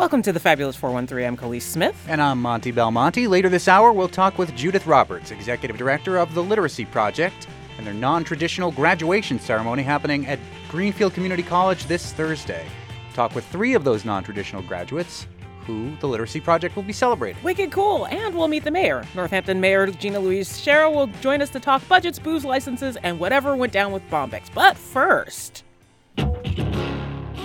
Welcome to the Fabulous 413. I'm Kaliis Smith. And I'm Monte Belmonte. Later this hour, we'll talk with Judith Roberts, Executive Director of the Literacy Project, and their non traditional graduation ceremony happening at Greenfield Community College this Thursday. Talk with three of those non traditional graduates who the Literacy Project will be celebrating. Wicked cool. And we'll meet the mayor. Northampton Mayor Gina Louise Sciarra will join us to talk budgets, booze licenses, and whatever went down with Bombyx. But first.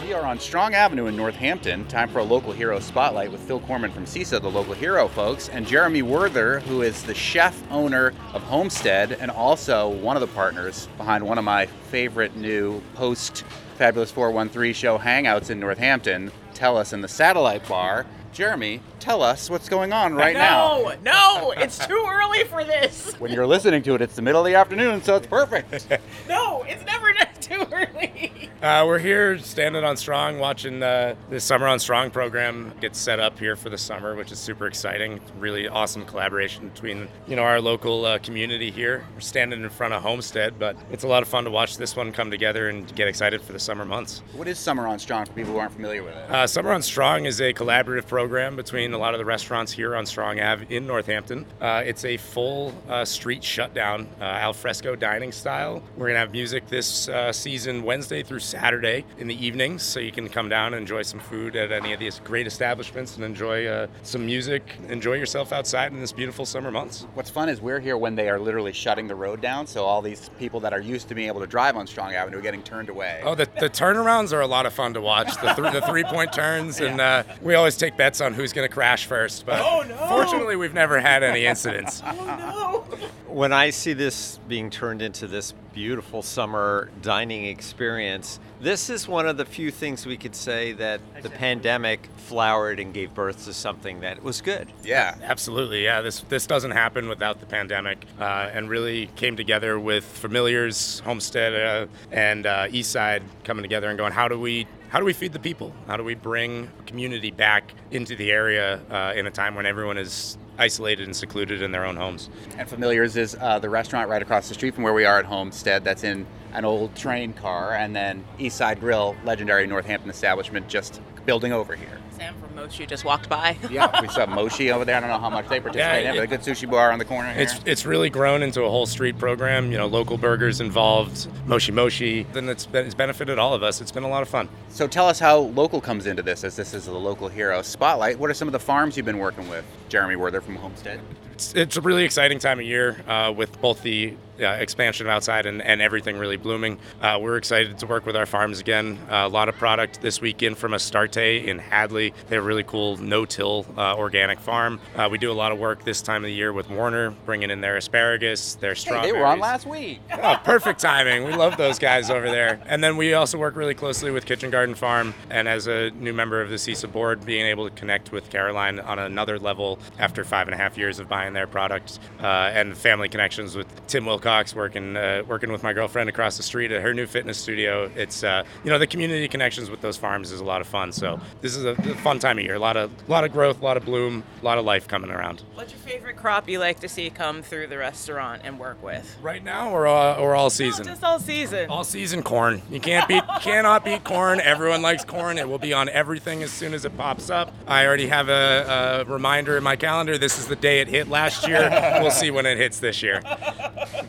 We are on Strong Avenue in Northampton. Time for a local hero spotlight with Phil Korman from CISA, the local hero, folks, and Jeremy Werther, who is the chef owner of Homestead and also one of the partners behind one of my favorite new post Fabulous 413 show hangouts in Northampton. Tell us in the satellite bar. Jeremy, tell us what's going on right now. No, no, it's too early for this. When you're listening to it, it's the middle of the afternoon, so it's perfect. No, it's never too early. Uh, we're here standing on Strong, watching uh, the Summer on Strong program get set up here for the summer, which is super exciting. Really awesome collaboration between you know our local uh, community here. We're standing in front of Homestead, but it's a lot of fun to watch this one come together and get excited for the summer months. What is Summer on Strong for people who aren't familiar with it? Uh, summer on Strong is a collaborative program between a lot of the restaurants here on Strong Ave in Northampton. Uh, it's a full uh, street shutdown, al fresco dining style. We're gonna have music this season Wednesday through Saturday in the evenings, so you can come down and enjoy some food at any of these great establishments and enjoy uh, some music, enjoy yourself outside in this beautiful summer months. What's fun is we're here when they are literally shutting the road down, so all these people that are used to being able to drive on Strong Avenue are getting turned away. Oh, the, the turnarounds are a lot of fun to watch. The, th- the three point turns, and uh, we always take bets on who's going to crash first. But oh, no. fortunately, we've never had any incidents. oh, no. When I see this being turned into this beautiful summer dining experience. This is one of the few things we could say that the pandemic flowered and gave birth to something that was good. Yeah, absolutely. Yeah, this this doesn't happen without the pandemic, uh, and really came together with Familiars, Homestead, uh, and uh, Eastside coming together and going, how do we how do we feed the people? How do we bring community back into the area uh, in a time when everyone is isolated and secluded in their own homes. And Familiars is uh, the restaurant right across the street from where we are at Homestead. That's in an old train car, and then Eastside Grill, legendary Northampton establishment, just building over here. Sam from Moshi just walked by. yeah, we saw Moshi over there. I don't know how much they participate yeah, in, but a good sushi bar on the corner here. It's it's really grown into a whole street program. You know, local burgers involved, Moshi Moshi. Then it's, been, it's benefited all of us. It's been a lot of fun. So tell us how local comes into this, as this is the local hero spotlight. What are some of the farms you've been working with? Jeremy Werther from Homestead. It's, it's a really exciting time of year uh, with both the uh, expansion outside and, and everything really blooming. Uh, we're excited to work with our farms again. Uh, a lot of product this weekend from Astarte in Hadley. They have a really cool no-till uh, organic farm. Uh, we do a lot of work this time of the year with Warner, bringing in their asparagus, their strawberries. Hey, they were on last week. oh, perfect timing. We love those guys over there. And then we also work really closely with Kitchen Garden Farm. And as a new member of the CISA board, being able to connect with Caroline on another level after five and a half years of buying their product uh, and family connections with Tim Wilcox working uh, working with my girlfriend across the street at her new fitness studio. It's uh, you know the community connections with those farms is a lot of fun. So this is a, a fun time of year. A lot of a lot of growth, a lot of bloom, a lot of life coming around. What's your favorite crop you like to see come through the restaurant and work with? Right now, or uh, or all season? No, just all season. All season corn. You can't beat cannot beat corn. Everyone likes corn. It will be on everything as soon as it pops up. I already have a, a reminder in my calendar. This is the day it hit last year. we'll see when it hits this year.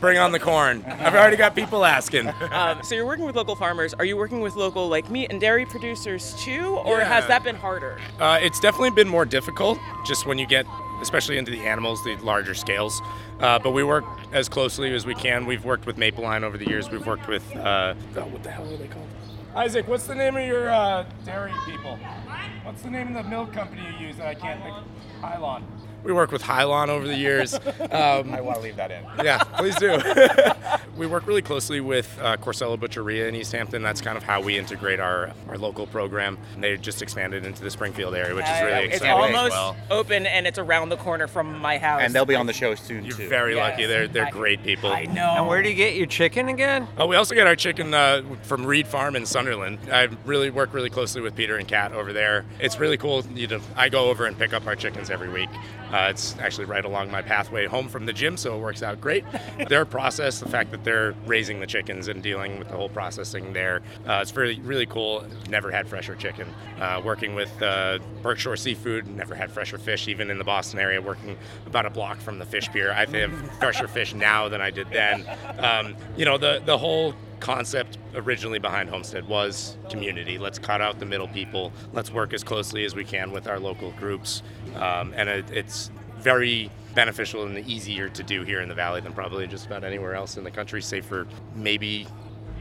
Bring on the corn. I've already got people asking. Um, so you're working with local farmers. Are you working with local like meat and dairy producers too, or yeah. has that been harder? Uh, it's definitely been more difficult. Just when you get especially into the animals, the larger scales. Uh, but we work as closely as we can. We've worked with Maple Line over the years. We've worked with, uh, oh, what the hell are they called? Isaac, what's the name of your uh, dairy people? What's the name of the milk company you use that I can't think? High Lawn. We work with High Lawn over the years. Um, I want to leave that in. Yeah, please do. we work really closely with uh, Corsello Butcheria in East Hampton. That's kind of how we integrate our, our local program. They just expanded into the Springfield area, which is really it's exciting. It's almost well. open, and it's around the corner from my house. And they'll be on the show soon too. You're too. very yes. lucky. They're they're I, great people. I know. And where do you get your chicken again? Oh, we also get our chicken uh, from Reed Farm in Sunderland. I really work really closely with Peter and Kat over there. It's really cool. You know, I go over and pick up our chickens every week. Uh, it's actually right along my pathway home from the gym, so it works out great. their process, the fact that they're raising the chickens and dealing with the whole processing there, uh, it's really really cool. Never had fresher chicken. Uh, working with uh, Berkshire Seafood, never had fresher fish, even in the Boston area. Working about a block from the fish pier, I have fresher fish now than I did then. Um, you know, the the whole concept originally behind Homestead was community. Let's cut out the middle people. Let's work as closely as we can with our local groups, um, and it, it's very beneficial and easier to do here in the valley than probably just about anywhere else in the country, save for maybe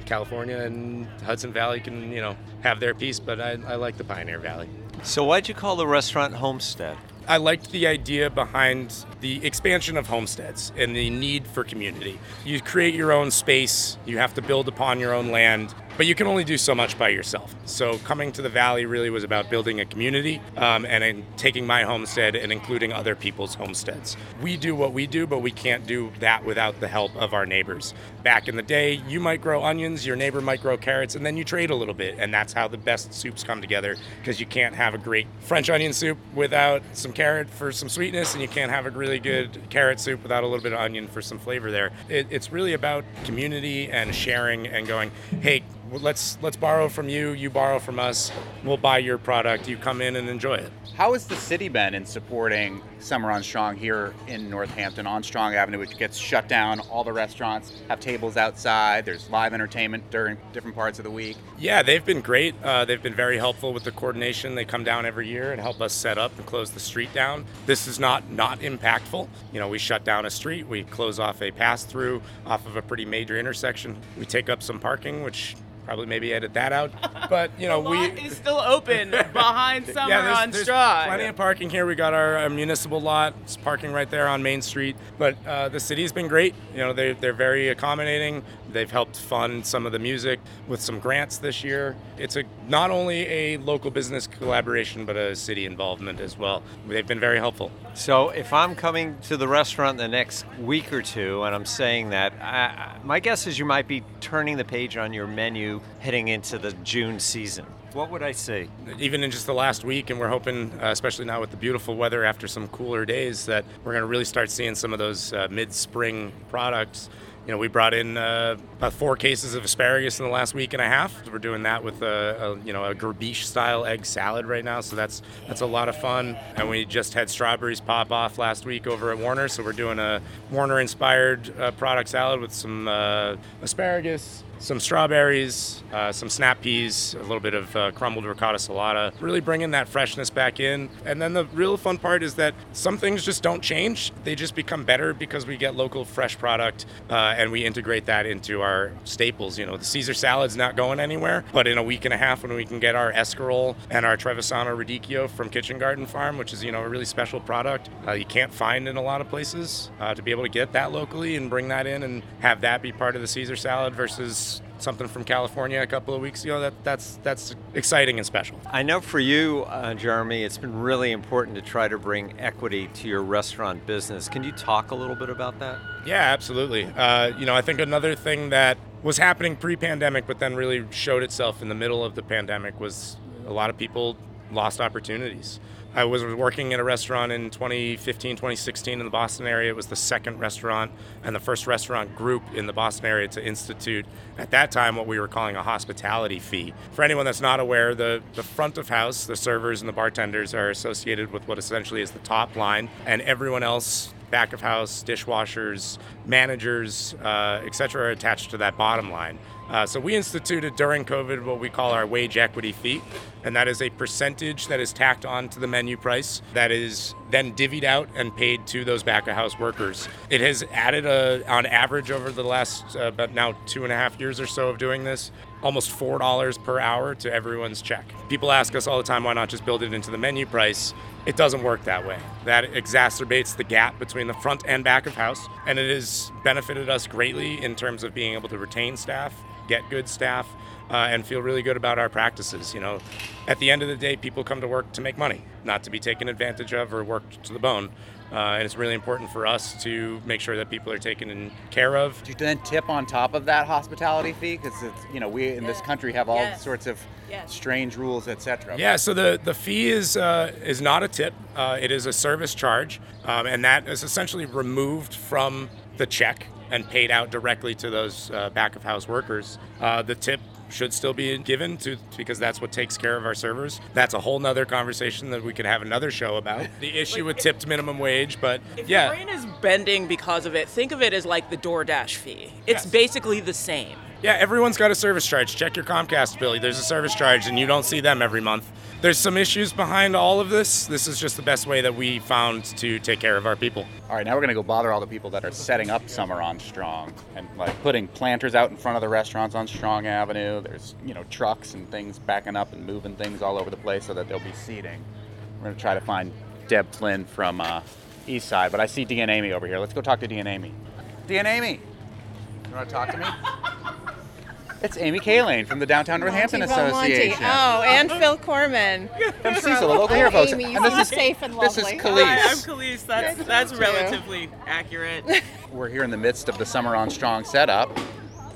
California and Hudson Valley can you know have their piece. But I, I like the Pioneer Valley. So why'd you call the restaurant Homestead? I liked the idea behind the expansion of homesteads and the need for community. You create your own space, you have to build upon your own land, but you can only do so much by yourself. So coming to the valley really was about building a community um, and in taking my homestead and including other people's homesteads. We do what we do, but we can't do that without the help of our neighbors. Back in the day, you might grow onions, your neighbor might grow carrots, and then you trade a little bit, and that's how the best soups come together because you can't have a great French onion soup without some carrot for some sweetness, and you can't have a really good carrot soup without a little bit of onion for some flavor there. It, it's really about community and sharing and going, hey, let's let's borrow from you you borrow from us we'll buy your product you come in and enjoy it how has the city been in supporting summer on strong here in northampton on strong avenue which gets shut down all the restaurants have tables outside. There's live entertainment during different parts of the week. Yeah they've been great. Uh, they've been very helpful with the coordination. They come down every year and help us set up and close the street down. This is not not impactful. You know we shut down a street. We close off a pass through off of a pretty major intersection. We take up some parking which Probably maybe edit that out. But you know, we is still open behind Summer yeah, there's, on there's. Plenty of parking here. We got our, our municipal lot. It's parking right there on Main Street. But uh, the city's been great. You know, they they're very accommodating. They've helped fund some of the music with some grants this year. It's a not only a local business collaboration, but a city involvement as well. They've been very helpful. So if I'm coming to the restaurant the next week or two, and I'm saying that, I, my guess is you might be turning the page on your menu heading into the June season. What would I say? Even in just the last week, and we're hoping, uh, especially now with the beautiful weather after some cooler days, that we're going to really start seeing some of those uh, mid-spring products you know, we brought in uh, about four cases of asparagus in the last week and a half. We're doing that with a, a, you know a gribiche style egg salad right now, so that's that's a lot of fun. And we just had strawberries pop off last week over at Warner, so we're doing a Warner inspired uh, product salad with some uh, asparagus, some strawberries, uh, some snap peas, a little bit of uh, crumbled ricotta salata, really bringing that freshness back in. And then the real fun part is that some things just don't change; they just become better because we get local fresh product uh, and we integrate that into our staples. You know, the Caesar salad's not going anywhere, but in a week and a half when we can get our escarole and our Trevisano radicchio from Kitchen Garden Farm, which is you know a really special product uh, you can't find in a lot of places, uh, to be able to get that locally and bring that in and have that be part of the Caesar salad versus something from California a couple of weeks ago. That that's that's exciting and special. I know for you, uh, Jeremy, it's been really important to try to bring equity to your restaurant business. Can you talk a little bit about that? Yeah, absolutely. Uh, you know, I think another thing that was happening pre-pandemic, but then really showed itself in the middle of the pandemic, was a lot of people lost opportunities. I was working at a restaurant in 2015, 2016 in the Boston area. It was the second restaurant and the first restaurant group in the Boston area to institute, at that time, what we were calling a hospitality fee. For anyone that's not aware, the, the front of house, the servers and the bartenders are associated with what essentially is the top line, and everyone else back of house, dishwashers, managers, uh, etc., are attached to that bottom line. Uh, so we instituted during COVID what we call our wage equity fee, and that is a percentage that is tacked on to the menu price that is then divvied out and paid to those back of house workers. It has added a, on average over the last uh, about now two and a half years or so of doing this, almost four dollars per hour to everyone's check. People ask us all the time, why not just build it into the menu price? It doesn't work that way. That exacerbates the gap between the front and back of house, and it has benefited us greatly in terms of being able to retain staff get good staff, uh, and feel really good about our practices. You know, at the end of the day, people come to work to make money, not to be taken advantage of or worked to the bone. Uh, and it's really important for us to make sure that people are taken care of. Do you then tip on top of that hospitality fee? Because you know we in this country have all yes. sorts of yes. strange rules, etc. Yeah. So the the fee is uh, is not a tip. Uh, it is a service charge, um, and that is essentially removed from the check and paid out directly to those uh, back of house workers. Uh, the tip should still be given to because that's what takes care of our servers. That's a whole nother conversation that we could have another show about. The issue with tipped minimum wage, but If yeah. your brain is bending because of it, think of it as like the DoorDash fee. It's Yes. basically the same. Yeah, everyone's got a service charge. Check your Comcast bill. There's a service charge, and you don't see them every month. There's some issues behind all of this. This is just the best way that we found to take care of our people. All right, now we're going to go bother all the people that are setting up Summer on Strong and like putting planters out in front of the restaurants on Strong Avenue. There's, you know, trucks and things backing up and moving things all over the place so that there'll be seating. We're going to try to find Deb Flynn from uh, East Side, but I see Dee and Amy over here. Let's go talk to Dee and Amy. Dee and Amy, you want to talk to me? It's Amy Cahillane from the Downtown Northampton Monte Belmonte. Association. Oh, and uh-huh. Phil Korman. From CISA, the local hero folks. Amy, you And this seem is safe and this is. Kaliis. Hi, I'm Kaliis. That's that's too. relatively accurate. We're here in the midst of the Summer on Strong setup.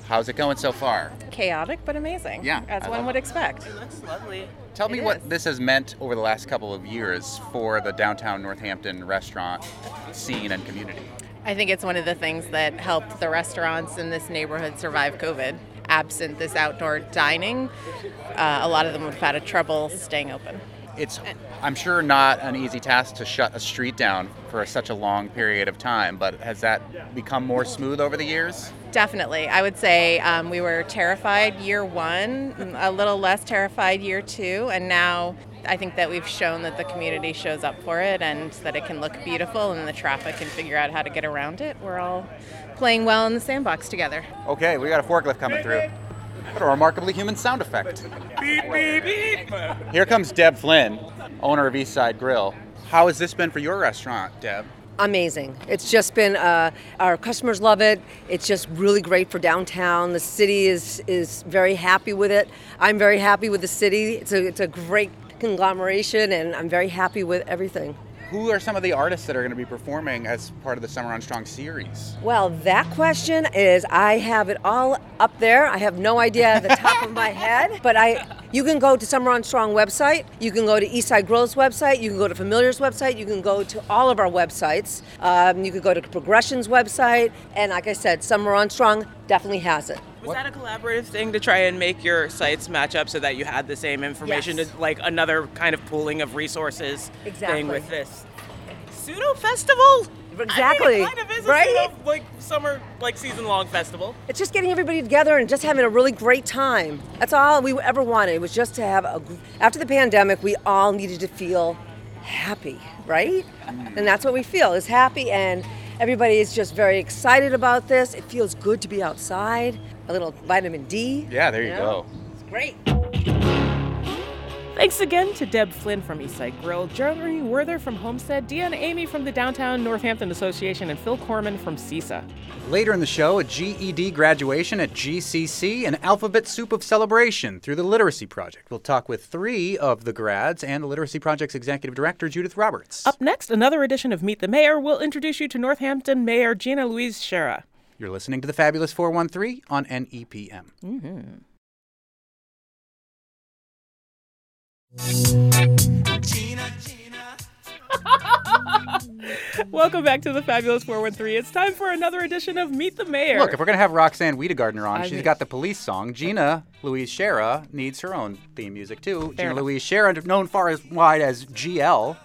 How's it going so far? Chaotic but amazing. Yeah, as I one love would it. expect. That's lovely. Tell me It what is. this has meant over the last couple of years for the downtown Northampton restaurant scene and community. I think it's one of the things that helped the restaurants in this neighborhood survive COVID. Absent this outdoor dining, uh, a lot of them would have had a trouble staying open. It's, I'm sure, not an easy task to shut a street down for such a long period of time, but has that become more smooth over the years? Definitely. I would say um, we were terrified year one, a little less terrified year two, and now I think that we've shown that the community shows up for it and that it can look beautiful and the traffic can figure out how to get around it. We're all playing well in the sandbox together. Okay, we got a forklift coming through. What a remarkably human sound effect. Beep beep beep. Here comes Deb Flynn, owner of Eastside Grill. How has this been for your restaurant, Deb? amazing. It's just been uh, our customers love it. It's just really great for downtown. The city is is very happy with it. I'm very happy with the city. It's a it's a great conglomeration, and I'm very happy with everything. Who are some of the artists that are going to be performing as part of the Summer on Strong series? Well, that question is I have it all up there. I have no idea at the top of my head, but I you can go to Summer on Strong website, you can go to Eastside Grill's website, you can go to Familiar's website, you can go to all of our websites. Um, you can go to Progression's website, and like I said, Summer on Strong definitely has it. Was that a collaborative thing to try and make your sites match up so that you had the same information? Yes. To, like another kind of pooling of resources Exactly. thing with this pseudo festival. Exactly, I mean, it kind of is right? pseudo, like summer, like season long festival. It's just getting everybody together and just having a really great time. That's all we ever wanted. Was just to have a. After the pandemic, we all needed to feel happy, right? Mm. And that's what we feel is happy, and everybody is just very excited about this. It feels good to be outside. A little vitamin D. Yeah, there you know? go. It's great. Thanks again to Deb Flynn from Eastside Grill, Jeremy Werther from Homestead, Deanna Amy from the Downtown Northampton Association, and Phil Korman from CISA. Later in the show, a GED graduation at GCC, an alphabet soup of celebration through the Literacy Project. We'll talk with three of the grads and the Literacy Project's executive director, Judith Roberts. Up next, another edition of Meet the Mayor We'll introduce you to Northampton Mayor Gina Louise Sciarra. You're listening to the Fabulous 413 on NEPM. Mm-hmm. Welcome back to the Fabulous 413. It's time for another edition of Meet the Mayor. Look, if we're going to have Roxann Wedegartner on, I she's mean- got the police song. Gina Louise Sciarra needs her own theme music, too. Gina enough. Louise Sciarra, known far as wide as GL,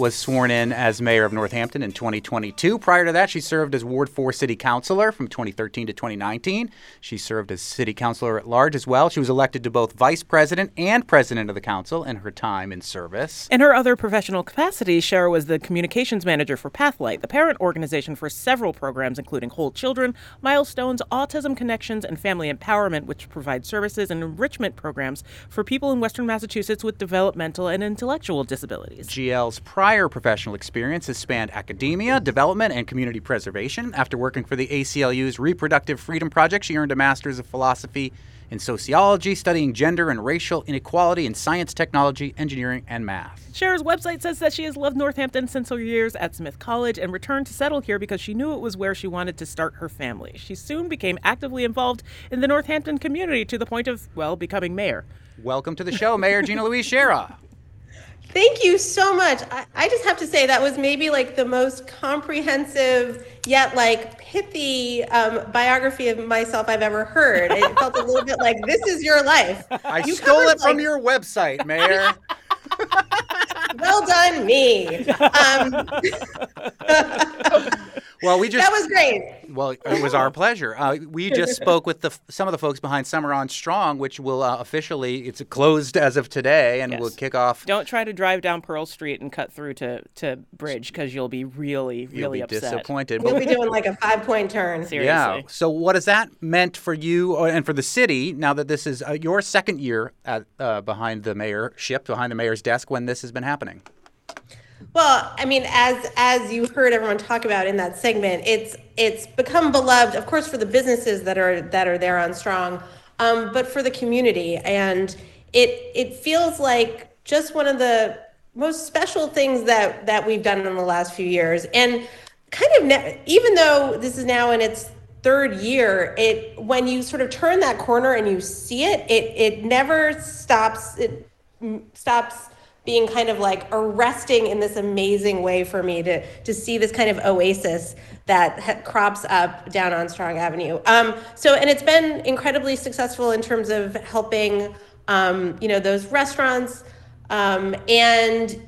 was sworn in as mayor of Northampton in 2022. Prior to that, she served as Ward 4 city councilor from 2013 to 2019. She served as city councilor at large as well. She was elected to both vice president and president of the council in her time in service. In her other professional capacities, Sciarra was the communications manager for Pathlight, the parent organization for several programs, including Whole Children, Milestones, Autism Connections, and Family Empowerment, which provide services and enrichment programs for people in Western Massachusetts with developmental and intellectual disabilities. GL's prior professional experience has spanned academia, development, and community preservation. After working for the ACLU's Reproductive Freedom Project, she earned a Master's of Philosophy in Sociology, studying gender and racial inequality in science, technology, engineering, and math. Sciarra's website says that she has loved Northampton since her years at Smith College and returned to settle here because she knew it was where she wanted to start her family. She soon became actively involved in the Northampton community to the point of, well, becoming mayor. Welcome to the show, Mayor Gina Louise Sciarra. Thank you so much. I, I just have to say that was maybe like the most comprehensive yet like pithy um, biography of myself I've ever heard. It felt a little bit like this is your life. I You stole covered, it from like- your website, Mayor. Well done, me. Um, well, we just that was great. Well, it was our pleasure. Uh, we just spoke with the some of the folks behind Summer on Strong, which will uh, officially it's closed as of today, and Yes. will kick off. Don't try to drive down Pearl Street and cut through to, to Bridge because you'll be really, really You'll be upset. disappointed. We'll be doing like a five point turn. Seriously. yeah. So, what has that meant for you uh, and for the city now that this is uh, your second year at uh, behind the mayorship, behind the mayor's desk, when this has been happening? Well, I mean, as as you heard everyone talk about in that segment, it's it's become beloved, of course, for the businesses that are that are there on Strong, um, but for the community, and it it feels like just one of the most special things that that we've done in the last few years, and kind of ne- even though this is now in its third year, it when you sort of turn that corner and you see it, it it never stops. It stops being kind of like arresting in this amazing way for me to to see this kind of oasis that ha- crops up down on Strong Avenue. Um, so, and it's been incredibly successful in terms of helping, um, you know, those restaurants um, and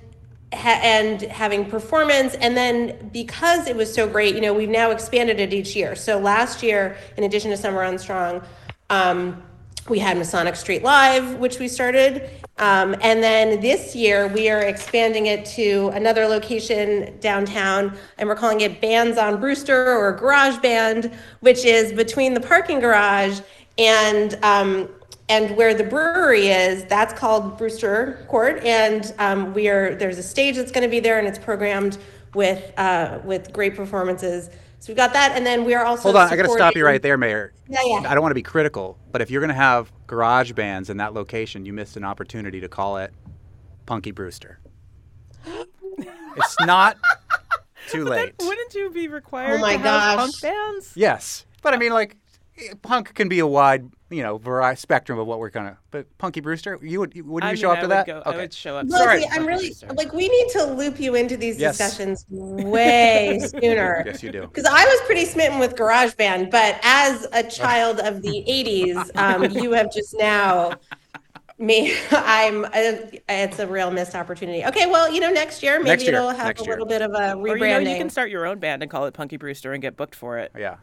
ha- and having performance. And then because it was so great, you know, we've now expanded it each year. So last year, in addition to Summer on Strong. Um, we had Masonic Street Live, which we started. Um, and then this year, we are expanding it to another location downtown, and we're calling it Bands on Brewster or Garage Band, which is between the parking garage and um, and where the brewery is. That's called Brewster Court, and um, we are there's a stage that's going to be there, and it's programmed with uh, with great performances. So we've got that, and then we are also Hold on, I got to stop you right there, Mayor. Yeah, yeah. I don't want to be critical, but if you're going to have garage bands in that location, you missed an opportunity to call it Punky Brewster. it's not too late. Wouldn't you be required Oh my to have punk bands? Yes, but I mean, like, punk can be a wide, you know, variety spectrum of what we're gonna. But Punky Brewster, you would wouldn't I you mean, show up I to would that? go- I would show up. Leslie, Sorry. I'm really Brewster. like we need to loop you into these Yes. discussions way sooner. Yes, you do. Because I was pretty smitten with GarageBand, but as a child of the '80s, um, you have just now me. I'm. uh, It's a real missed opportunity. Okay, well, you know, next year maybe Next year, it'll have next a year. little bit of a Or you know, you can start your own band and call it Punky Brewster and get booked for it. Yeah,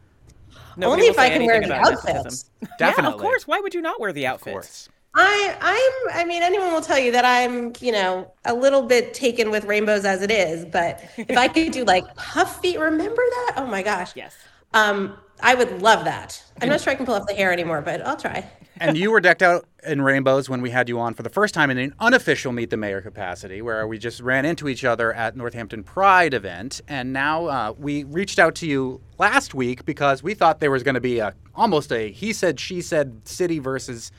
Nobody Only if I can wear anything the about outfits. nepotism. Yeah, Definitely. of course. Why would you not wear the of outfit? course. I, I'm. I mean, anyone will tell you that I'm, you know, a little bit taken with rainbows as it is. But if I could do like puff feet, remember that? Oh my gosh. Yes. Um, I would love that. I'm not sure I can pull off the hair anymore, but I'll try. and you were decked out in rainbows when we had you on for the first time in an unofficial Meet the Mayor capacity, where we just ran into each other at Northampton Pride event. And now uh, we reached out to you last week because we thought there was going to be a almost a he said she said city versus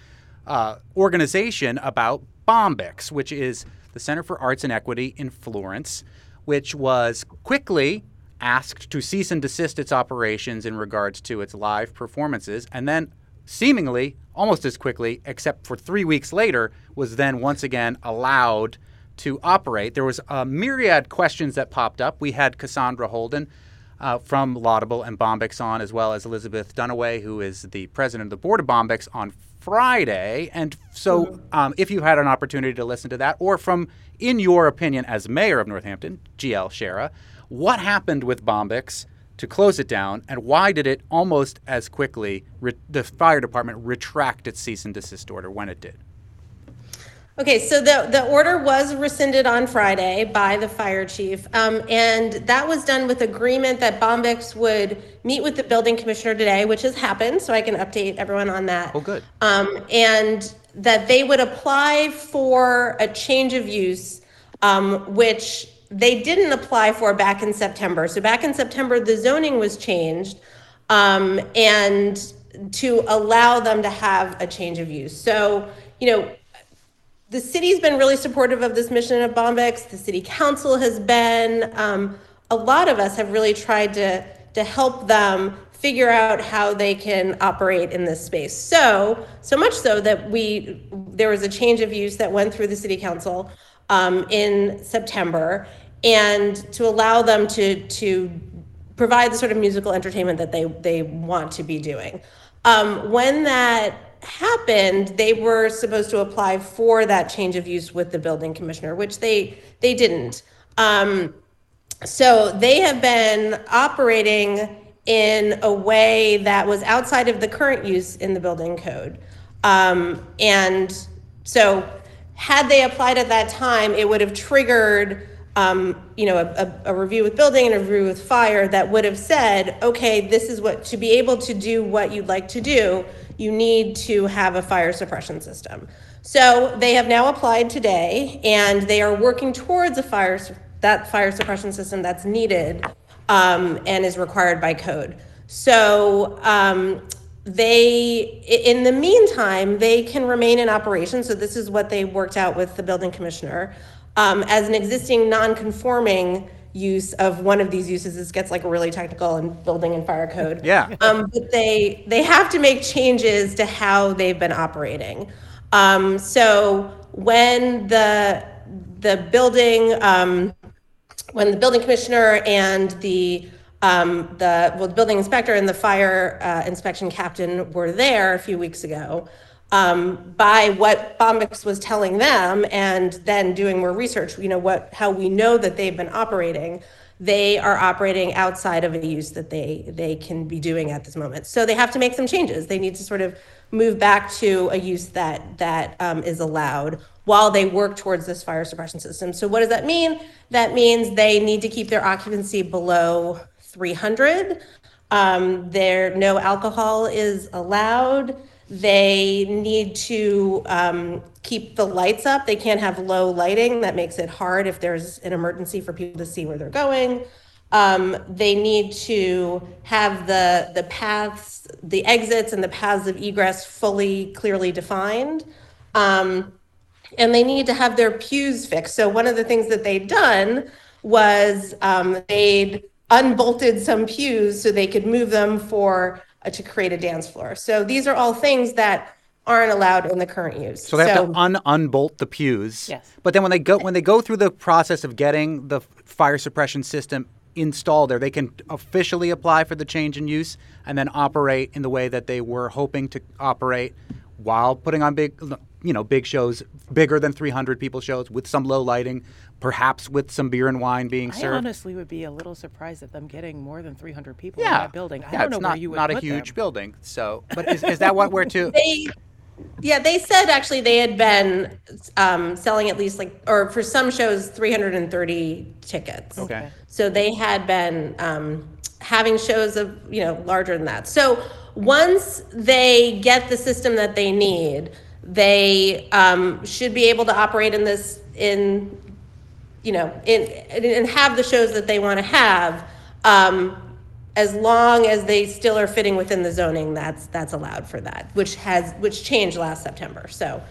uh, organization about Bombyx, which is the Center for Arts and Equity in Florence, which was quickly asked to cease and desist its operations in regards to its live performances, and then seemingly almost as quickly, except for three weeks later, was then once again allowed to operate. There was a myriad questions that popped up. We had Cassandra Holden uh, from Laudable and Bombyx on, as well as Elizabeth Dunaway, who is the president of the board of Bombyx, on Friday. And so, um, if you had an opportunity to listen to that, or from, in your opinion, as mayor of Northampton, GL Sciarra, what happened with Bombyx to close it down, and why did it almost as quickly, re- the fire department retract its cease and desist order when it did? Okay, so the, the order was rescinded on Friday by the fire chief. Um, and that was done with agreement that Bombyx would meet with the building commissioner today, which has happened, so I can update everyone on that. Oh, good. Um, and that they would apply for a change of use, um, which they didn't apply for back in September. So back in September, the zoning was changed um, and to allow them to have a change of use. So, you know, the city's been really supportive of this mission of Bombyx. The city council has been. Um, a lot of us have really tried to to help them figure out how they can operate in this space. So so much so that we there was a change of use that went through the city council. Um, in September and to allow them to to provide the sort of musical entertainment that they they want to be doing. Um, when that happened, they were supposed to apply for that change of use with the building commissioner, which they they didn't. Um, so they have been operating in a way that was outside of the current use in the building code. Um, and so, had they applied at that time, it would have triggered, um, you know, a, a, review with building and a review with fire that would have said, okay, this is what to be able to do what you'd like to do, you need to have a fire suppression system. So they have now applied today, and they are working towards a fire that fire suppression system that's needed um, and is required by code. So um, they, in the meantime, they can remain in operation. So this is what they worked out with the building commissioner um, as an existing non-conforming use of one of these uses. This gets like really technical in building and fire code. Yeah. Um, but they they have to make changes to how they've been operating. Um, so when the the building um, when the building commissioner and the um, the well, the building inspector and the fire uh, inspection captain were there a few weeks ago. Um, by what Bombyx was telling them, and then doing more research, you know what how we know that they've been operating. They are operating outside of a use that they they can be doing at this moment. So they have to make some changes. They need to sort of move back to a use that that um, is allowed while they work towards this fire suppression system. So what does that mean? That means they need to keep their occupancy below 300. Um, there, no alcohol is allowed. They need to um, keep the lights up. They can't have low lighting. That makes it hard if there's an emergency for people to see where they're going. Um, they need to have the the paths, the exits, and the paths of egress fully clearly defined. Um, and they need to have their pews fixed. So one of the things that they'd done was um, they'd unbolted some pews so they could move them for uh, to create a dance floor. So these are all things that aren't allowed in the current use. So they have to un unbolt the pews. Yes. But then when they go when they go through the process of getting the fire suppression system installed there, they can officially apply for the change in use and then operate in the way that they were hoping to operate while putting on big you know big shows bigger than 300 people shows with some low lighting perhaps with some beer and wine being served. I honestly would be a little surprised at them getting more than 300 people yeah. in that building. I yeah, don't know it's not, where you would not a huge them. building so but is, is that what we're to they yeah they said actually they had been um, selling at least like or for some shows 330 tickets. Okay. So they had been um, having shows of you know larger than that. So once they get the system that they need they um, should be able to operate in this in you know in and have the shows that they want to have um, as long as they still are fitting within the zoning that's that's allowed for that which has which changed last september so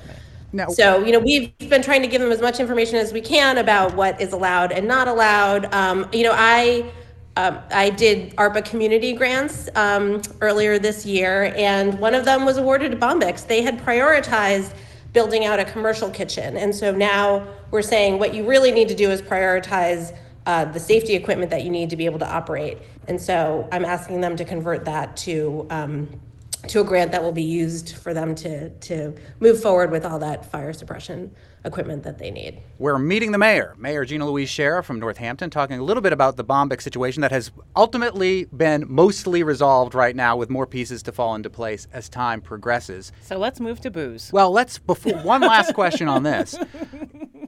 now, so you know we've been trying to give them as much information as we can about what is allowed and not allowed um, you know i um, I did ARPA community grants um, earlier this year, and one of them was awarded to Bombyx. They had prioritized building out a commercial kitchen, and so now we're saying what you really need to do is prioritize uh, the safety equipment that you need to be able to operate. And so I'm asking them to convert that to um, to a grant that will be used for them to to move forward with all that fire suppression equipment that they need. We're meeting the mayor, Mayor Gina Louise Sciarra from Northampton, talking a little bit about the Bombyx situation that has ultimately been mostly resolved right now with more pieces to fall into place as time progresses. So let's move to booze. Well, let's before one last question on this.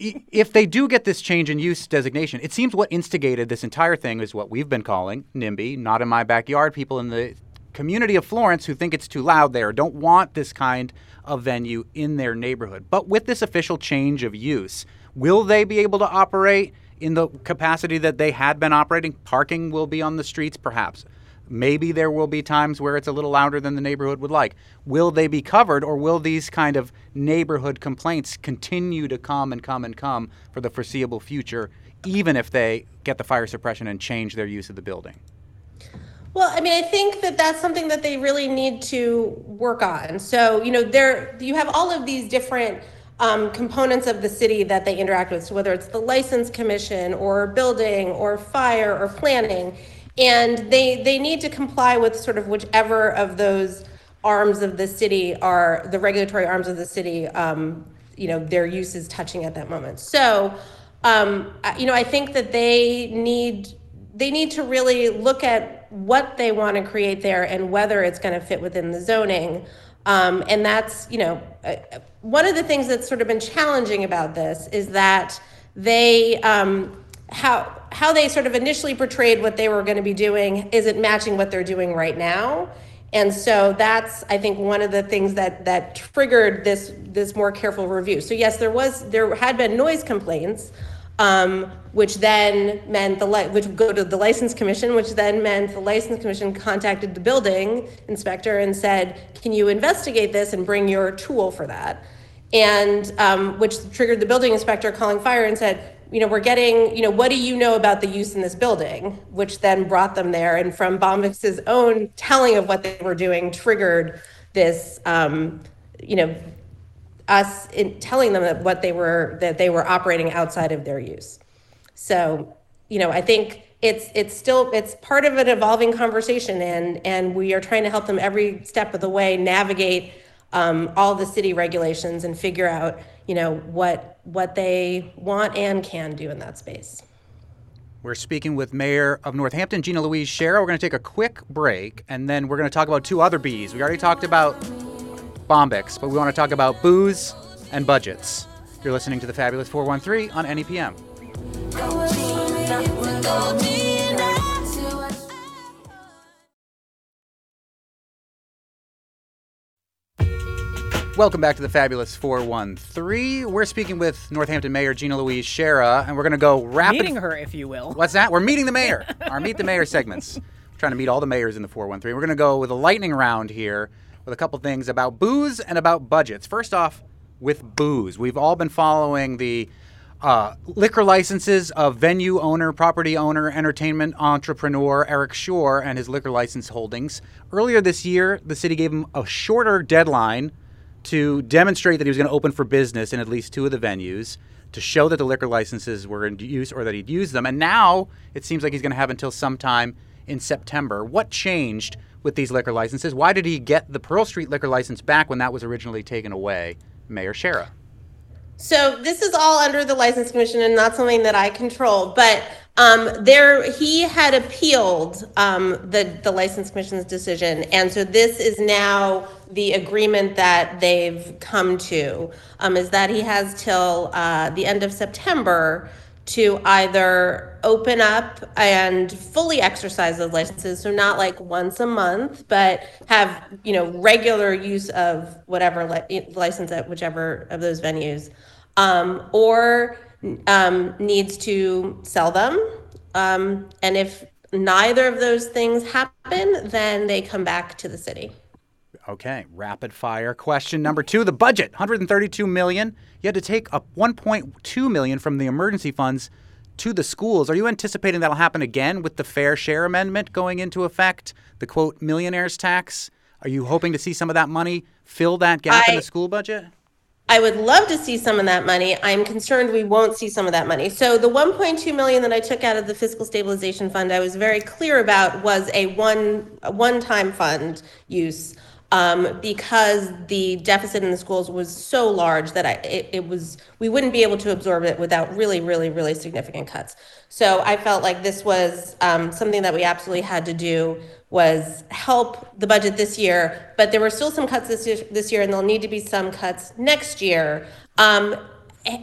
If they do get this change in use designation, it seems what instigated this entire thing is what we've been calling NIMBY, not in my backyard. People in the community of Florence who think it's too loud there don't want this kind of venue in their neighborhood. But with this official change of use, will they be able to operate in the capacity that they had been operating? Parking will be on the streets, perhaps. Maybe there will be times where it's a little louder than the neighborhood would like. Will they be covered, or will these kind of neighborhood complaints continue to come and come and come for the foreseeable future, even if they get the fire suppression and change their use of the building? Well, I mean, I think that that's something that they really need to work on. So, you know, there you have all of these different um, components of the city that they interact with. So whether it's the license commission or building or fire or planning, and they they need to comply with sort of whichever of those arms of the city are the regulatory arms of the city. Um, you know their use is touching at that moment. So, um, you know, I think that they need they need to really look at what they want to create there and whether it's going to fit within the zoning. Um, and that's, you know, uh, one of the things that's sort of been challenging about this is that they, um, how, how they sort of initially portrayed what they were going to be doing isn't matching what they're doing right now. And so that's, I think, one of the things that that triggered this this more careful review. So yes, there was there had been noise complaints, um, which then meant the li- which go to the license commission, which then meant the license commission contacted the building inspector and said, "Can you investigate this and bring your tool for that?" And um, which triggered the building inspector calling fire and said, "You know, we're getting, you know, what do you know about the use in this building?" Which then brought them there, and from Bombyx's own telling of what they were doing, triggered this, um, you know, us in telling them that what they were that they were operating outside of their use. So, you know, I think it's it's still it's part of an evolving conversation, and and we are trying to help them every step of the way navigate um, all the city regulations and figure out, you know, what what they want and can do in that space. We're speaking with Mayor of Northampton, Gina Louise Sciarra. We're going to take a quick break, and then we're going to talk about two other bees. We already talked about Bombyx, but we want to talk about booze and budgets. You're listening to the Fabulous 413 on NEPM. Welcome back to the Fabulous 413. We're speaking with Northampton Mayor Gina Louise Sciarra, and we're going to go rapid. Meeting her, if you will. What's that? We're meeting the mayor. Our Meet the Mayor segments. We're trying to meet all the mayors in the 413. We're going to go with a lightning round here with a couple things about booze and about budgets. First off, with booze, we've all been following the uh, liquor licenses of venue owner, property owner, entertainment entrepreneur Eric Suher and his liquor license holdings. Earlier this year, the city gave him a shorter deadline to demonstrate that he was going to open for business in at least two of the venues to show that the liquor licenses were in use or that he'd used them. And now it seems like he's going to have until sometime in September. What changed with these liquor licenses? Why did he get the Pearl Street liquor license back when that was originally taken away? Mayor Sciarra. So this is all under the license commission and not something that I control. But um, there, he had appealed um, the the license commission's decision, and so this is now the agreement that they've come to. Um, is that he has till uh, the end of September to either open up and fully exercise those licenses so not like once a month but have you know regular use of whatever li- license at whichever of those venues um, or um, needs to sell them. Um, and if neither of those things happen then they come back to the city Okay, rapid fire question number two: the budget, 132 million. You had to take up 1.2 million from the emergency funds to the schools. Are you anticipating that'll happen again with the fair share amendment going into effect? The quote millionaires tax. Are you hoping to see some of that money fill that gap I, in the school budget? I would love to see some of that money. I'm concerned we won't see some of that money. So the 1.2 million that I took out of the fiscal stabilization fund, I was very clear about was a one a one-time fund use um, because the deficit in the schools was so large that I, it, it, was we wouldn't be able to absorb it without really, really, really significant cuts. So I felt like this was um, something that we absolutely had to do was help the budget this year. But there were still some cuts this year, this year and there'll need to be some cuts next year. Um,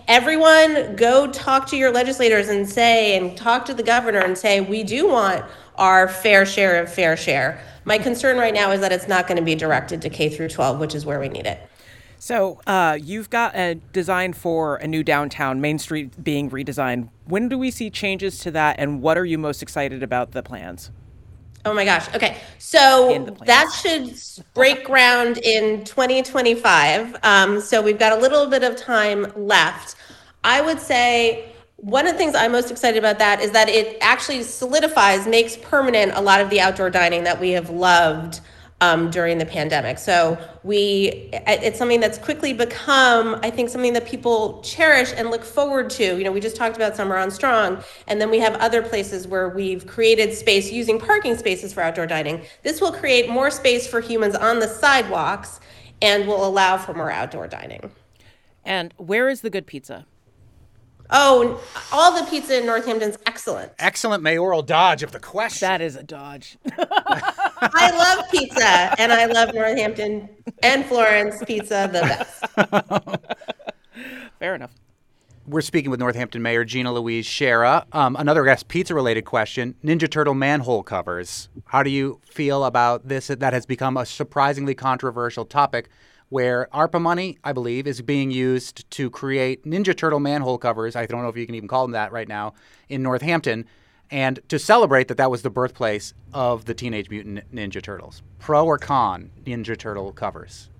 everyone go talk to your legislators and say and talk to the governor and say we do want our fair share of fair share my concern right now is that it's not going to be directed to K through 12, which is where we need it. So uh, you've got a design for a new downtown, Main Street being redesigned. When do we see changes to that, and what are you most excited about the plans? Oh my gosh. Okay. So that should break ground in 2025. Um, so we've got a little bit of time left. I would say one of the things I'm most excited about that is that it actually solidifies, makes permanent a lot of the outdoor dining that we have loved um, during the pandemic. So we, it's something that's quickly become, I think, something that people cherish and look forward to. You know, we just talked about Summer on Strong, and then we have other places where we've created space using parking spaces for outdoor dining. This will create more space for humans on the sidewalks and will allow for more outdoor dining. And where is the good pizza? Oh, all the pizza in Northampton's excellent. Excellent mayoral dodge of the question. That is a dodge. I love pizza, and I love Northampton and Florence pizza the best. Fair enough. We're speaking with Northampton Mayor Gina Louise Sciarra. Um, another guest pizza related question Ninja Turtle manhole covers. How do you feel about this? That has become a surprisingly controversial topic where ARPA money, I believe, is being used to create Ninja Turtle manhole covers. I don't know if you can even call them that right now in Northampton, and to celebrate that that was the birthplace of the Teenage Mutant Ninja Turtles. Pro or con Ninja Turtle covers?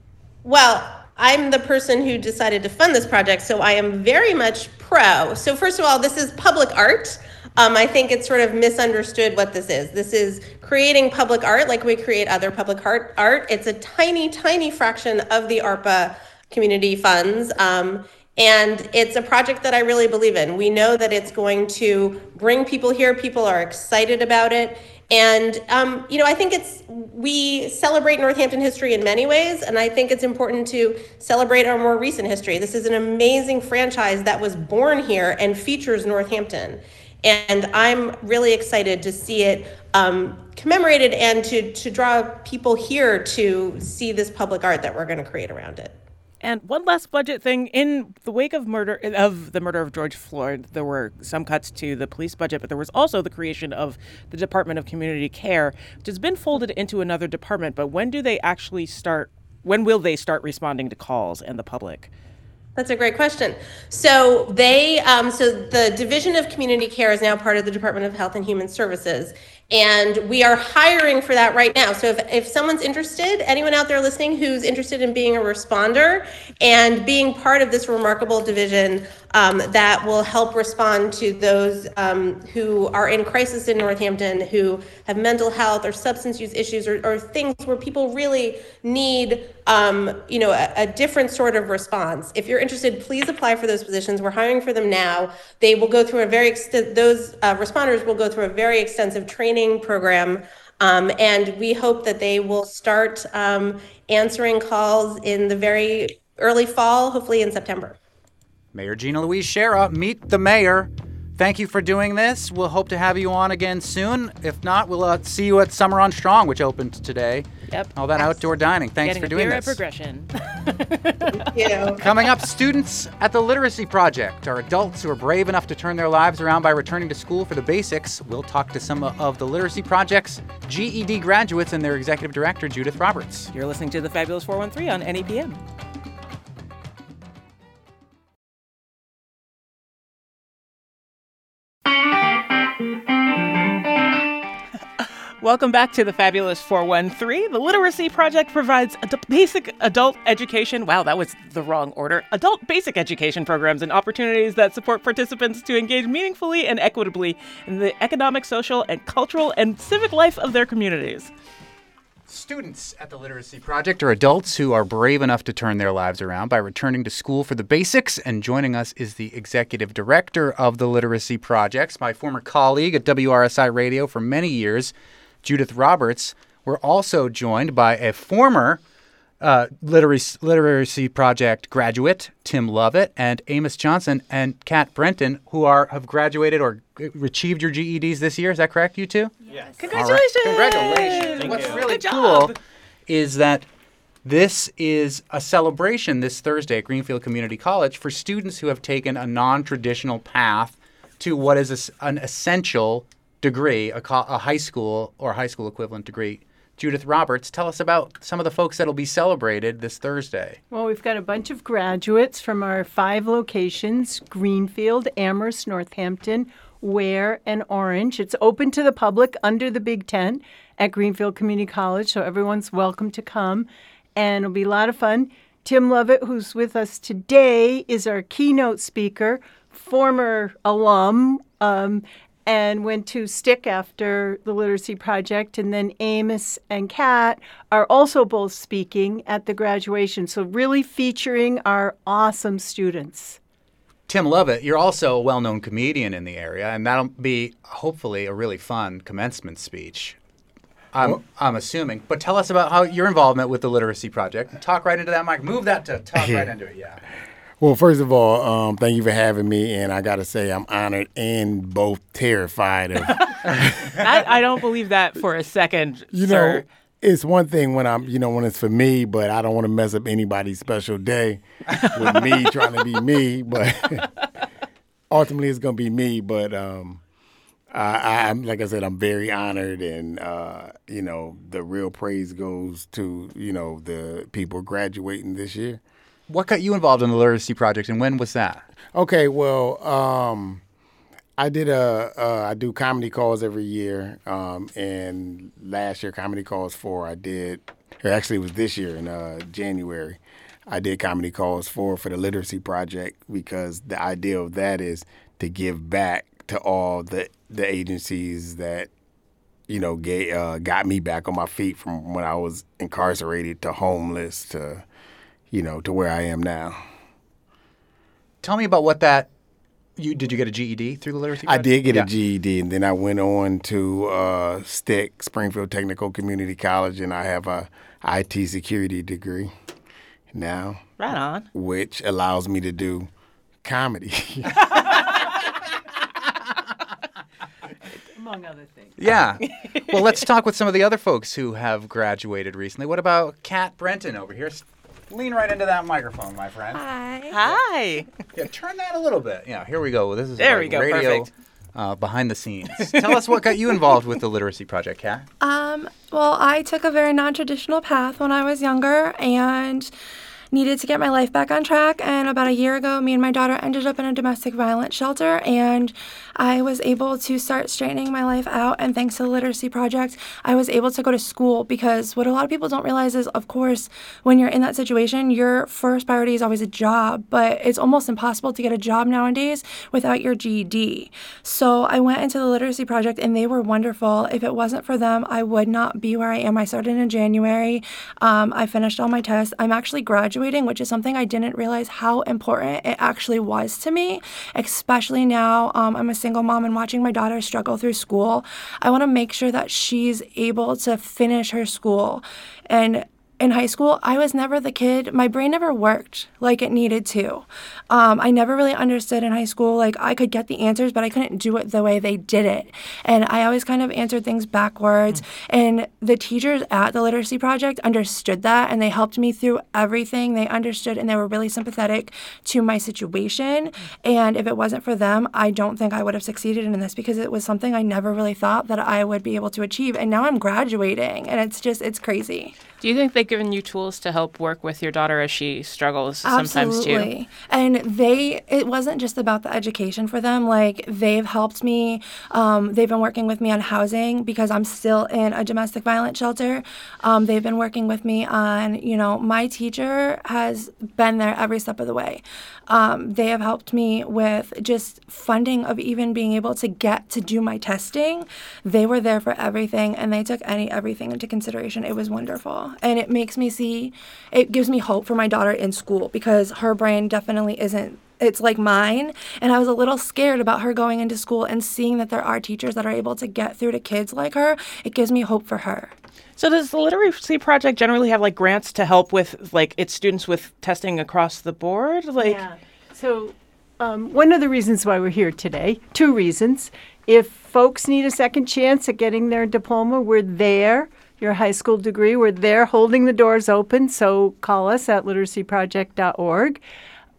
Well, I'm the person who decided to fund this project, so I am very much pro. So, first of all, this is public art. Um, I think it's sort of misunderstood what this is. This is creating public art like we create other public art. art. It's a tiny, tiny fraction of the ARPA community funds. Um, and it's a project that I really believe in. We know that it's going to bring people here. People are excited about it. And, um, you know, I think it's, we celebrate Northampton history in many ways, and I think it's important to celebrate our more recent history. This is an amazing franchise that was born here and features Northampton. And I'm really excited to see it um, commemorated and to, to draw people here to see this public art that we're going to create around it. And one last budget thing: in the wake of murder of the murder of George Floyd, there were some cuts to the police budget, but there was also the creation of the Department of Community Care, which has been folded into another department. But when do they actually start? When will they start responding to calls and the public? That's a great question. So they, um, so the Division of Community Care is now part of the Department of Health and Human Services, and we are hiring for that right now. So if, if someone's interested, anyone out there listening who's interested in being a responder and being part of this remarkable division um, that will help respond to those um, who are in crisis in Northampton, who have mental health or substance use issues or, or things where people really need, um, you know, a, a different sort of response. If you're interested, please apply for those positions. We're hiring for them now. They will go through a very, those uh, responders will go through a very extensive training training program. Um, and we hope that they will start um, answering calls in the very early fall, hopefully in September. Mayor Gina Louise Sciarra, meet the mayor. Thank you for doing this. We'll hope to have you on again soon. If not, we'll uh, see you at Summer on Strong, which opened today. Yep. All that outdoor dining. Thanks Getting for doing a this. progression. Thank you. Coming up, students at the Literacy Project are adults who are brave enough to turn their lives around by returning to school for the basics. We'll talk to some of the Literacy Project's GED graduates and their executive director, Judith Roberts. You're listening to the Fabulous 413 on NEPM. Welcome back to the Fabulous 413. The Literacy Project provides ad- basic adult education. Wow, that was the wrong order. Adult basic education programs and opportunities that support participants to engage meaningfully and equitably in the economic, social, and cultural and civic life of their communities. Students at the Literacy Project are adults who are brave enough to turn their lives around by returning to school for the basics. And joining us is the executive director of the Literacy Projects, my former colleague at WRSI Radio for many years, Judith Roberts. We're also joined by a former uh, literacy, literacy Project graduate, Tim Lovett, and Amos Johnson and Kat Brenton, who are have graduated or achieved your GEDs this year. Is that correct, you two? Yes. Congratulations! Congratulations! Thank What's you. really Good cool is that this is a celebration this Thursday at Greenfield Community College for students who have taken a non-traditional path to what is a s an essential degree, a, co- a high school or high school equivalent degree. Judith Roberts, tell us about some of the folks that'll be celebrated this Thursday. Well, we've got a bunch of graduates from our five locations Greenfield, Amherst, Northampton, Ware, and Orange. It's open to the public under the Big Tent at Greenfield Community College, so everyone's welcome to come. And it'll be a lot of fun. Tim Lovett, who's with us today, is our keynote speaker, former alum. Um, and went to Stick after the Literacy Project. And then Amos and Kat are also both speaking at the graduation. So, really featuring our awesome students. Tim Lovett, you're also a well known comedian in the area, and that'll be hopefully a really fun commencement speech. I'm, I'm assuming. But tell us about how your involvement with the Literacy Project. Talk right into that mic. Move that to talk right into it, yeah. Well, first of all, um, thank you for having me, and I got to say I'm honored and both terrified of. I, I don't believe that for a second, you sir. know, it's one thing when I'm, you know, when it's for me, but I don't want to mess up anybody's special day with me trying to be me. But ultimately, it's gonna be me. But um, I, I'm like I said, I'm very honored, and uh, you know, the real praise goes to you know the people graduating this year. What got you involved in the Literacy Project, and when was that? Okay, well, um, I did a uh, I do comedy calls every year, um, and last year comedy calls four I did. Or actually, it was this year in uh, January. I did comedy calls for for the Literacy Project because the idea of that is to give back to all the the agencies that you know gave, uh, got me back on my feet from when I was incarcerated to homeless to you know to where I am now. Tell me about what that. You did you get a GED through the Literacy? I did get Yeah. a GED, and then I went on to uh, STIC, Springfield Technical Community College, and I have a IT security degree now, Right on. which allows me to do comedy. Among other things. Yeah. well, let's talk with some of the other folks who have graduated recently. What about Kat Brenton over here? S- Lean right into that microphone, my friend. Hi. Hi. Yeah, turn that a little bit. Yeah, here we go. This is There like we go, radio perfect. uh, behind the scenes. Tell us what got you involved with the Literacy Project, Kat. Um, well, I took a very non traditional path when I was younger and needed to get my life back on track. And about a year ago, me and my daughter ended up in a domestic violence shelter, and I was able to start straightening my life out. And thanks to the Literacy Project, I was able to go to school because what a lot of people don't realize is, of course, when you're in that situation, your first priority is always a job, but it's almost impossible to get a job nowadays without your GED. So I went into the Literacy Project, and they were wonderful. If it wasn't for them, I would not be where I am. I started in January. Um, I finished all my tests. I'm actually graduating, which is something I didn't realize how important it actually was to me, especially now um, I'm a single mom and watching my daughter struggle through school. I want to make sure that she's able to finish her school. And in high school, I was never the kid. My brain never worked like it needed to. Um, I never really understood in high school. Like I could get the answers, but I couldn't do it the way they did it. And I always kind of answered things backwards. And the teachers at the Literacy Project understood that, and they helped me through everything. They understood, and they were really sympathetic to my situation. And if it wasn't for them, I don't think I would have succeeded in this because it was something I never really thought that I would be able to achieve. And now I'm graduating, and it's just it's crazy. Do you think they've given you tools to help work with your daughter as she struggles sometimes too? Absolutely. And they, it wasn't just about the education for them. Like they've helped me. Um, they've been working with me on housing because I'm still in a domestic violence shelter. Um, they've been working with me on, you know, my teacher has been there every step of the way. Um, they have helped me with just funding of even being able to get to do my testing. They were there for everything and they took any everything into consideration. It was wonderful. And it makes me see it gives me hope for my daughter in school because her brain definitely isn't it's like mine and i was a little scared about her going into school and seeing that there are teachers that are able to get through to kids like her it gives me hope for her So does the Literacy Project generally have like grants to help with like its students with testing across the board? Like Yeah. So, um, one of the reasons why we're here today, two reasons. If folks need a second chance at getting their diploma, we're there. Your high school degree, we're there holding the doors open. So, call us at literacyproject.org.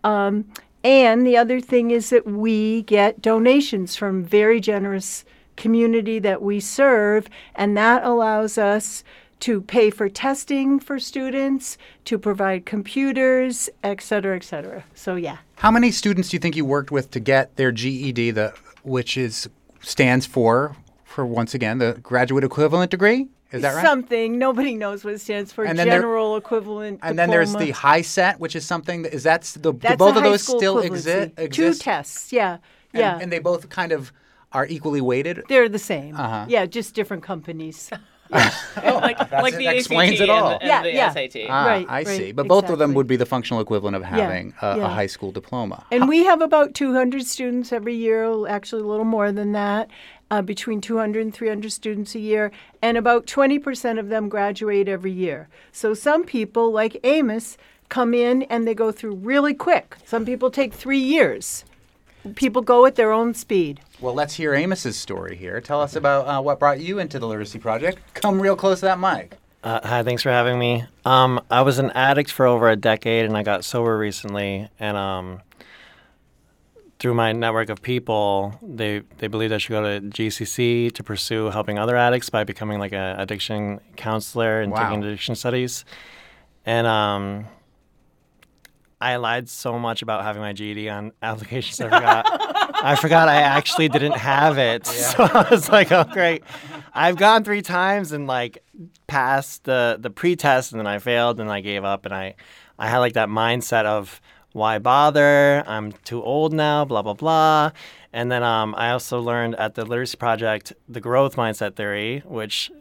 Um, and the other thing is that we get donations from very generous community that we serve, and that allows us to pay for testing for students, to provide computers, et cetera, et cetera. So, yeah. How many students do you think you worked with to get their GED, the which is stands for for once again the graduate equivalent degree? Is that right? Something nobody knows what it stands for. And then there- General equivalent. and then there's the HiSET, which is something that is that's the do both the of those still equivalency. exist. Two tests. Yeah. And, Yeah. and they both kind of are equally weighted? They're the same. Uh-huh. Yeah, just different companies. like, like the explains ACT it all. and the, Yeah, the yeah. SAT. Ah, Right, I see. But both of them would be the functional equivalent of having a, a yeah. high school diploma. And we have about 200 students every year, actually a little more than that, uh, between 200 and 300 students a year, and about 20% of them graduate every year. So some people, like Amos, come in and they go through really quick. Some people take three years. People go at their own speed. Well, let's hear Amos's story here. Tell us about uh, what brought you into the Literacy Project. Come real close to that mic. Uh, hi, thanks for having me. Um, I was an addict for over a decade, and I got sober recently. And um, through my network of people, they they believed I should go to GCC to pursue helping other addicts by becoming like an addiction counselor and Wow. taking addiction studies. And um, I lied so much about having my GED on applications. I forgot. I forgot I actually didn't have it. So I was like, "Oh, great! I've gone three times and like passed the the pre-test, and then I failed, and I gave up, and I I had like that mindset of why bother? I'm too old now. Blah blah blah." And then um, I also learned at the Literacy Project the growth mindset theory, which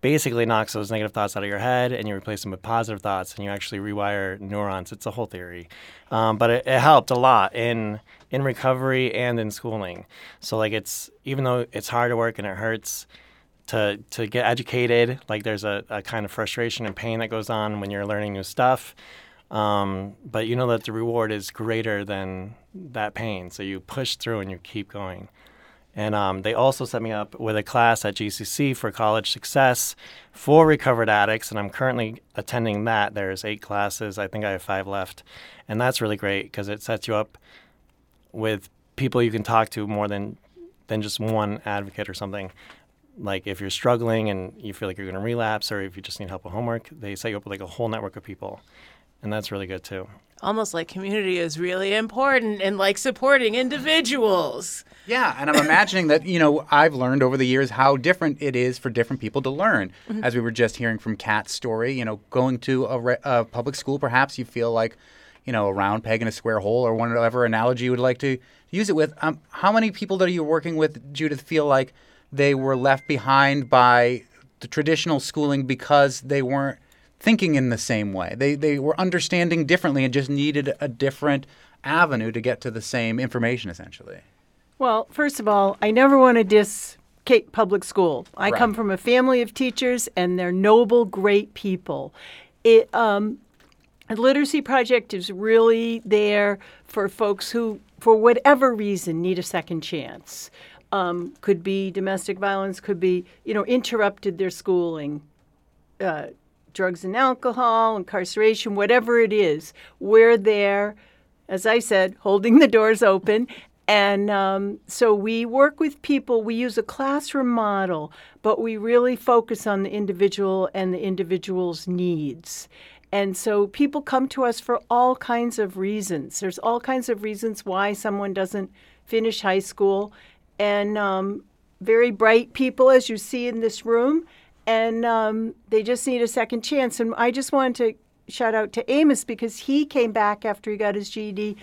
basically knocks those negative thoughts out of your head and you replace them with positive thoughts and you actually rewire neurons. It's a whole theory. Um, but it, it helped a lot in in recovery and in schooling. So like it's even though it's hard to work and it hurts to to get educated, like there's a, a kind of frustration and pain that goes on when you're learning new stuff. Um, but you know that the reward is greater than that pain. So you push through and you keep going. And um, they also set me up with a class at GCC for college success for recovered addicts. And I'm currently attending that. There's eight classes. I think I have five left. And that's really great because it sets you up with people you can talk to more than, than just one advocate or something. Like if you're struggling and you feel like you're going to relapse or if you just need help with homework, they set you up with like a whole network of people. And that's really good too. Almost like community is really important and like supporting individuals. Yeah, and I'm imagining that, you know, I've learned over the years how different it is for different people to learn. Mhm. As we were just hearing from Kat's story, you know, going to a, re- a public school, perhaps you feel like, you know, a round peg in a square hole or whatever analogy you would like to use it with. Um, how many people that are you're working with, Judith, feel like they were left behind by the traditional schooling because they weren't thinking in the same way? They, they were understanding differently and just needed a different avenue to get to the same information, essentially. Well, first of all, I never want to diss Cape Public School. I Right. come from a family of teachers, and they're noble, great people. It, um, the Literacy Project is really there for folks who, for whatever reason, need a second chance. Um, could be domestic violence, could be, you know, interrupted their schooling, uh, drugs and alcohol, incarceration, whatever it is. We're there, as I said, holding the doors open. And um, so we work with people, we use a classroom model, but we really focus on the individual and the individual's needs. And so people come to us for all kinds of reasons. There's all kinds of reasons why someone doesn't finish high school. And um, very bright people, as you see in this room, and um, they just need a second chance. And I just wanted to shout out to Amos because he came back after he got his GED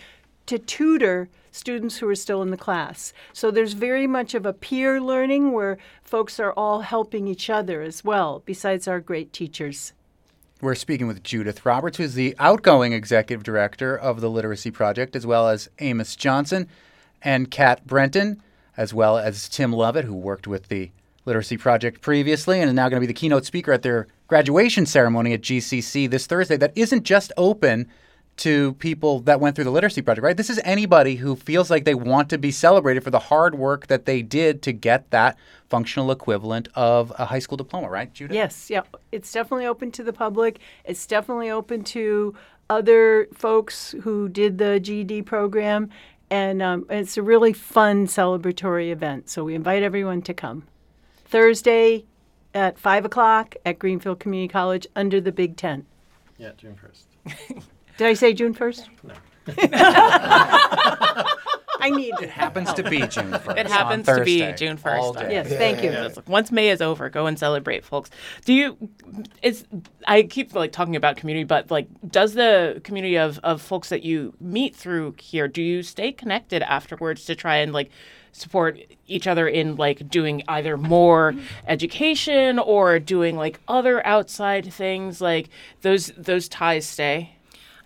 to tutor students who are still in the class. So there's very much of a peer learning where folks are all helping each other as well, besides our great teachers. We're speaking with Judith Roberts, who's the outgoing executive director of the Literacy Project, as well as Amos Johnson and Kat Brenton, as well as Tim Lovett, who worked with the Literacy Project previously and is now going to be the keynote speaker at their graduation ceremony at GCC this Thursday. That isn't just open to people that went through the Literacy Project, right? This is anybody who feels like they want to be celebrated for the hard work that they did to get that functional equivalent of a high school diploma, right, Judith? Yes, yeah. It's definitely open to the public. It's definitely open to other folks who did the GED program. And um, it's a really fun celebratory event. So we invite everyone to come. Thursday at 5 o'clock at Greenfield Community College under the big tent. Yeah, June 1st. Did I say June 1st? No. I need It happens to be June 1st. It happens to be Thursday, June 1st. Yes, thank you. Yes. Once May is over, go and celebrate, folks. Do you? Is I keep like talking about community, but like, does the community of of folks that you meet through here, do you stay connected afterwards to try and like support each other in like doing either more education or doing like other outside things? Like those those ties stay.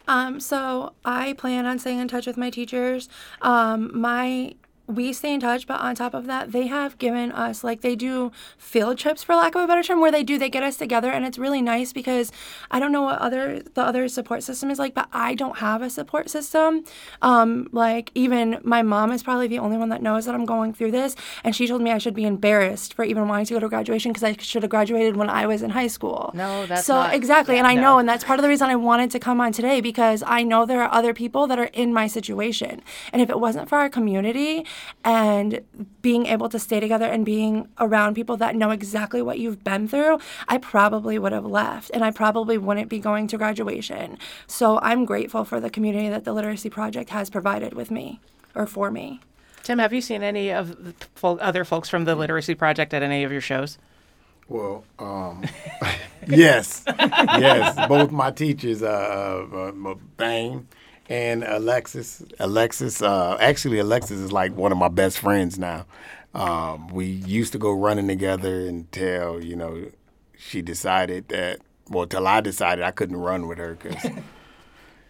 Um, so I plan on staying in touch with my teachers. Um, my we stay in touch, but on top of that, they have given us like they do field trips for lack of a better term, where they do they get us together, and it's really nice because I don't know what other the other support system is like, but I don't have a support system. Um, like even my mom is probably the only one that knows that I'm going through this, and she told me I should be embarrassed for even wanting to go to graduation because I should have graduated when I was in high school. No, that's so not- exactly, and I no. know, and that's part of the reason I wanted to come on today because I know there are other people that are in my situation. And if it wasn't for our community and being able to stay together and being around people that know exactly what you've been through, I probably would have left and I probably wouldn't be going to graduation. So I'm grateful for the community that the Literacy Project has provided with me or for me. Tim, have you seen any of the fol- other folks from the Literacy Project at any of your shows? Well, um, yes, yes. Both my teachers, uh, uh, uh, Bang and Alexis. Alexis, uh, actually, Alexis is like one of my best friends now. Um, we used to go running together until you know she decided that. Well, till I decided I couldn't run with her because.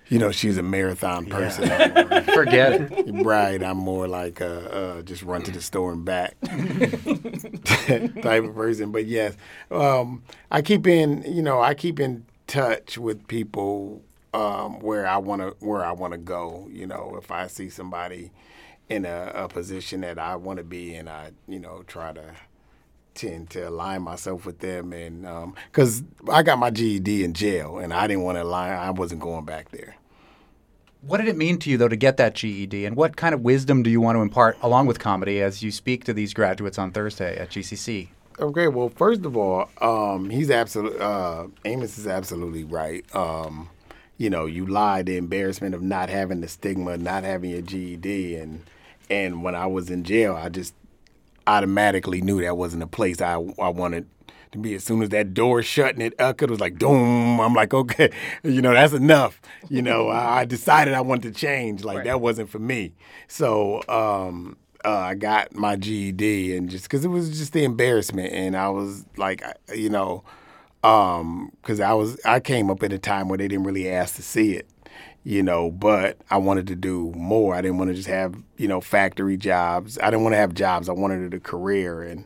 You know, she's a marathon person. Forget it. Right. I'm more like uh, uh, just run to the store and back type of person. But yes, um, I keep in, you know, I keep in touch with people um, where I want to where I want to go. You know, if I see somebody in a, a position that I want to be in, I you know try to tend to align myself with them and because I got my GED in jail and I didn't want to align. I wasn't going back there. What did it mean to you, though, to get that GED? And what kind of wisdom do you want to impart along with comedy as you speak to these graduates on Thursday at GCC? Okay, well, first of all, um, he's absolutely uh, Amos is absolutely right. Um, you know, you lie the embarrassment of not having the stigma, not having your GED, and and when I was in jail, I just automatically knew that wasn't a place I I wanted to be. As soon as that door shut and it it was like doom. I'm like, okay, you know, that's enough. You know, I, I decided I wanted to change. Like that wasn't for me. So. Um, uh, I got my GED and just because it was just the embarrassment, and I was like, you know, because I was I came up at a time where they didn't really ask to see it, you know, but I wanted to do more. I didn't want to just have you know factory jobs. I didn't want to have jobs. I wanted a career, and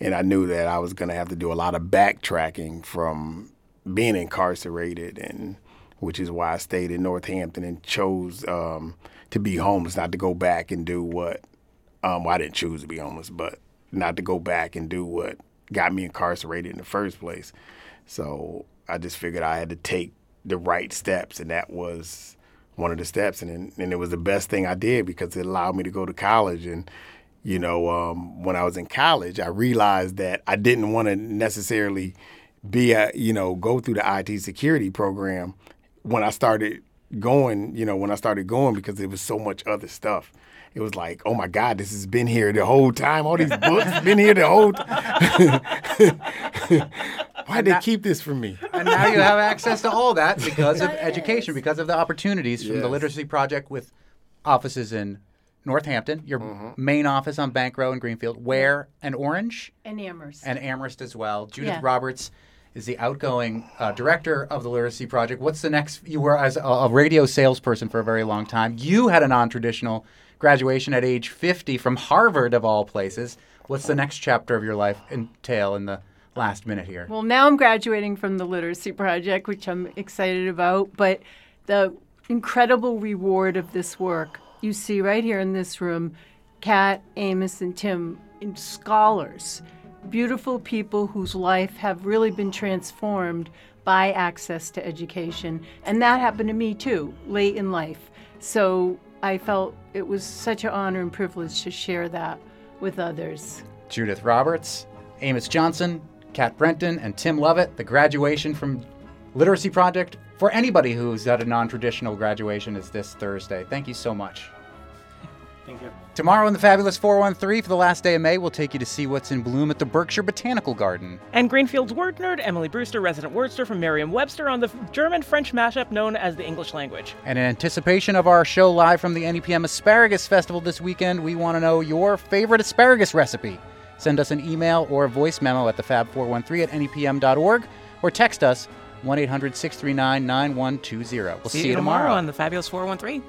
and I knew that I was going to have to do a lot of backtracking from being incarcerated, and which is why I stayed in Northampton and chose um, to be homeless, not to go back and do what um, well, I didn't choose to be homeless, but not to go back and do what got me incarcerated in the first place. So I just figured I had to take the right steps, and that was one of the steps. And and it was the best thing I did because it allowed me to go to college. And you know, um, when I was in college, I realized that I didn't want to necessarily be a you know go through the IT security program when I started going. You know, when I started going because there was so much other stuff it was like, oh my God, this has been here the whole time. All these books been here the whole time. Why did they keep this from me? And now you have access to all that because of education, because of the opportunities from the Yes. Literacy Project with offices in Northampton, your Mm-hmm. main office on Bank Row in Greenfield, Ware and Orange, And Amherst. and Amherst as well. Judith Yeah. Roberts is the outgoing uh, director of the Literacy Project. What's the next? You were as a, a radio salesperson for a very long time. You had a non-traditional graduation at age 50 from Harvard, of all places. What's the next chapter of your life entail in the last minute here? Well, now I'm graduating from the Literacy Project, which I'm excited about. But the incredible reward of this work you see right here in this room Kat, Amos, and Tim, in scholars, beautiful people whose life have really been transformed by access to education. And that happened to me too, late in life. So I felt it was such an honor and privilege to share that with others. Judith Roberts, Amos Johnson, Kat Brenton, and Tim Lovett, the graduation from Literacy Project for anybody who's at a non traditional graduation is this Thursday. Thank you so much. Thank you. Tomorrow in the Fabulous 413 for the last day of May, we'll take you to see what's in bloom at the Berkshire Botanical Garden. And Greenfield's word nerd, Emily Brewster, resident wordster from Merriam Webster, on the German French mashup known as the English language. And in anticipation of our show live from the NEPM Asparagus Festival this weekend, we want to know your favorite asparagus recipe. Send us an email or a voice memo at thefab413 at nepm.org or text us 1 800 639 9120. We'll see, you tomorrow on the Fabulous 413.